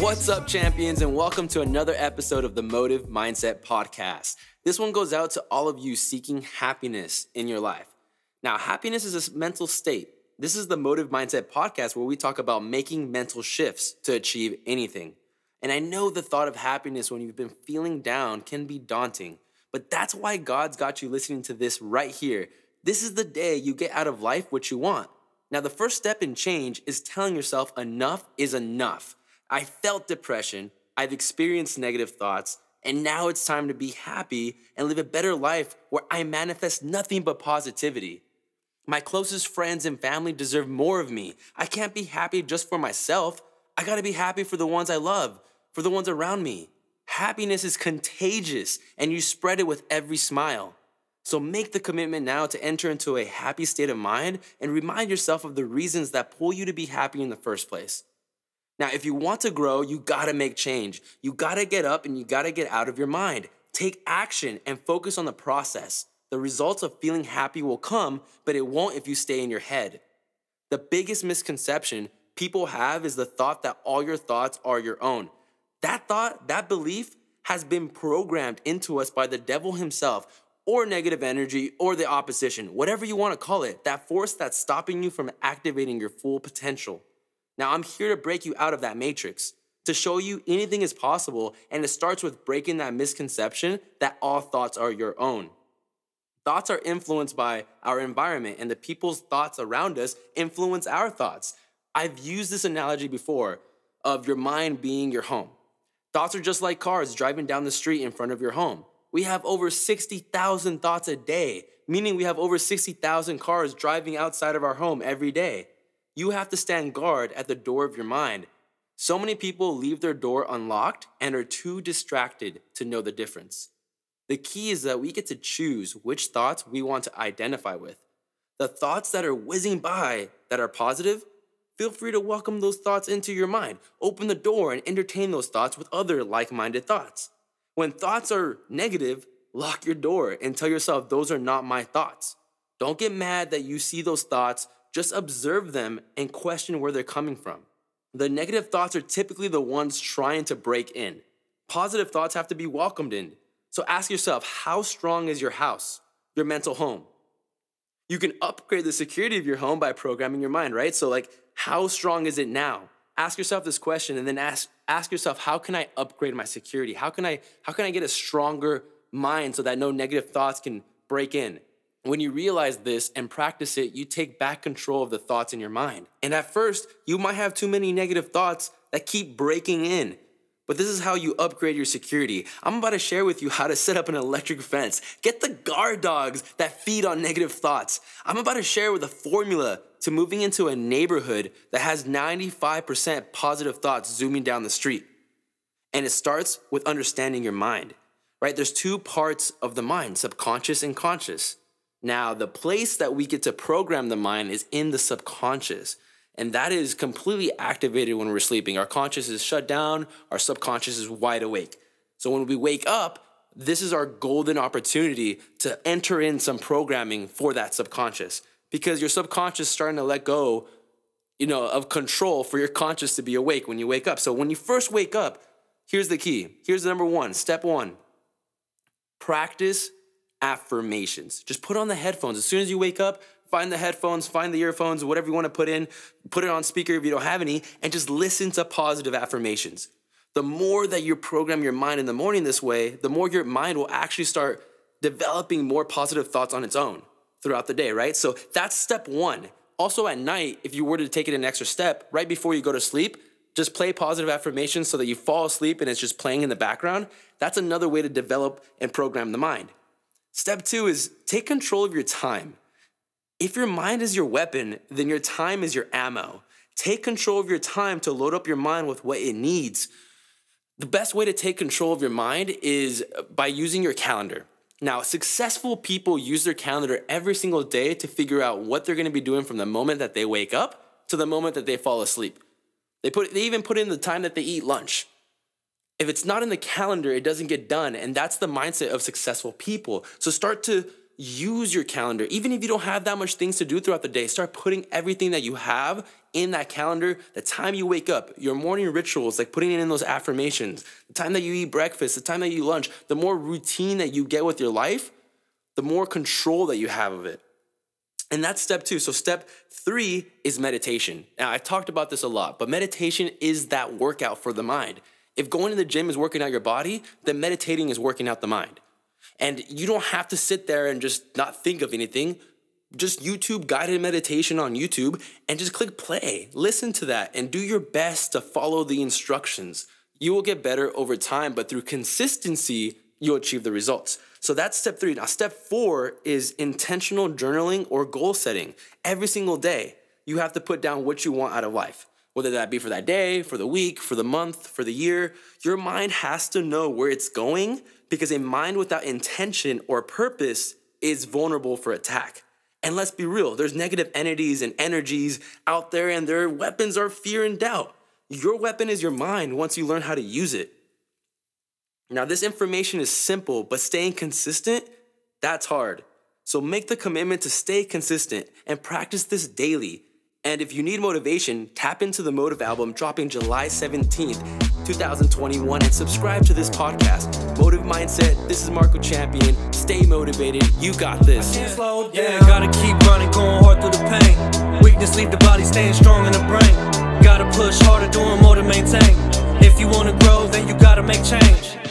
What's up, champions, and welcome to another episode of the Motive Mindset Podcast. This one goes out to all of you seeking happiness in your life. Now, happiness is a mental state. This is the Motive Mindset Podcast where we talk about making mental shifts to achieve anything. And I know the thought of happiness when you've been feeling down can be daunting, but that's why God's got you listening to this right here. This is the day you get out of life what you want. Now, the first step in change is telling yourself enough is enough. I felt depression, I've experienced negative thoughts, and now it's time to be happy and live a better life where I manifest nothing but positivity. My closest friends and family deserve more of me. I can't be happy just for myself. I gotta be happy for the ones I love, for the ones around me. Happiness is contagious and you spread it with every smile. So make the commitment now to enter into a happy state of mind and remind yourself of the reasons that pull you to be happy in the first place. Now, if you want to grow, you gotta make change. You gotta get up and you gotta get out of your mind. Take action and focus on the process. The results of feeling happy will come, but it won't if you stay in your head. The biggest misconception people have is the thought that all your thoughts are your own. That thought, that belief, has been programmed into us by the devil himself, or negative energy, or the opposition, whatever you want to call it, that force that's stopping you from activating your full potential. Now, I'm here to break you out of that matrix, to show you anything is possible, and it starts with breaking that misconception that all thoughts are your own. Thoughts are influenced by our environment, and the people's thoughts around us influence our thoughts. I've used this analogy before of your mind being your home. Thoughts are just like cars driving down the street in front of your home. We have over 60,000 thoughts a day, meaning we have over 60,000 cars driving outside of our home every day. You have to stand guard at the door of your mind. So many people leave their door unlocked and are too distracted to know the difference. The key is that we get to choose which thoughts we want to identify with. The thoughts that are whizzing by that are positive, feel free to welcome those thoughts into your mind. Open the door and entertain those thoughts with other like minded thoughts. When thoughts are negative, lock your door and tell yourself, those are not my thoughts. Don't get mad that you see those thoughts, just observe them and question where they're coming from. The negative thoughts are typically the ones trying to break in. Positive thoughts have to be welcomed in. So ask yourself how strong is your house, your mental home? You can upgrade the security of your home by programming your mind, right? So, like, how strong is it now? Ask yourself this question and then ask, ask yourself, how can I upgrade my security? How can I, how can I get a stronger mind so that no negative thoughts can break in? When you realize this and practice it, you take back control of the thoughts in your mind. And at first, you might have too many negative thoughts that keep breaking in. But this is how you upgrade your security. I'm about to share with you how to set up an electric fence. Get the guard dogs that feed on negative thoughts. I'm about to share with a formula to moving into a neighborhood that has 95% positive thoughts zooming down the street. And it starts with understanding your mind, right? There's two parts of the mind subconscious and conscious. Now, the place that we get to program the mind is in the subconscious. And that is completely activated when we're sleeping. Our conscious is shut down, our subconscious is wide awake. So when we wake up, this is our golden opportunity to enter in some programming for that subconscious because your subconscious is starting to let go, you know, of control for your conscious to be awake when you wake up. So when you first wake up, here's the key. Here's the number 1, step 1. Practice affirmations. Just put on the headphones as soon as you wake up, find the headphones, find the earphones, whatever you want to put in, put it on speaker if you don't have any, and just listen to positive affirmations. The more that you program your mind in the morning this way, the more your mind will actually start developing more positive thoughts on its own throughout the day, right? So that's step one. Also, at night, if you were to take it an extra step, right before you go to sleep, just play positive affirmations so that you fall asleep and it's just playing in the background. That's another way to develop and program the mind. Step two is take control of your time. If your mind is your weapon, then your time is your ammo. Take control of your time to load up your mind with what it needs. The best way to take control of your mind is by using your calendar. Now, successful people use their calendar every single day to figure out what they're gonna be doing from the moment that they wake up to the moment that they fall asleep. They, put, they even put in the time that they eat lunch. If it's not in the calendar, it doesn't get done. And that's the mindset of successful people. So start to use your calendar. Even if you don't have that much things to do throughout the day, start putting everything that you have in that calendar. The time you wake up, your morning rituals, like putting in those affirmations, the time that you eat breakfast, the time that you lunch, the more routine that you get with your life, the more control that you have of it. And that's step two. So, step three is meditation. Now, I've talked about this a lot, but meditation is that workout for the mind. If going to the gym is working out your body, then meditating is working out the mind. And you don't have to sit there and just not think of anything. Just YouTube guided meditation on YouTube and just click play. Listen to that and do your best to follow the instructions. You will get better over time, but through consistency, you'll achieve the results. So that's step three. Now, step four is intentional journaling or goal setting. Every single day, you have to put down what you want out of life, whether that be for that day, for the week, for the month, for the year. Your mind has to know where it's going because a mind without intention or purpose is vulnerable for attack. And let's be real, there's negative entities and energies out there, and their weapons are fear and doubt. Your weapon is your mind once you learn how to use it. Now, this information is simple, but staying consistent, that's hard. So make the commitment to stay consistent and practice this daily. And if you need motivation, tap into the Motive album dropping July 17th, 2021, and subscribe to this podcast. Motive Mindset, this is Marco Champion. Stay motivated. You got this. Yeah, gotta keep running, going hard through the pain. Weakness leave the body, staying strong in the brain. Gotta push harder, doing more to maintain. If you wanna grow, then you gotta make change.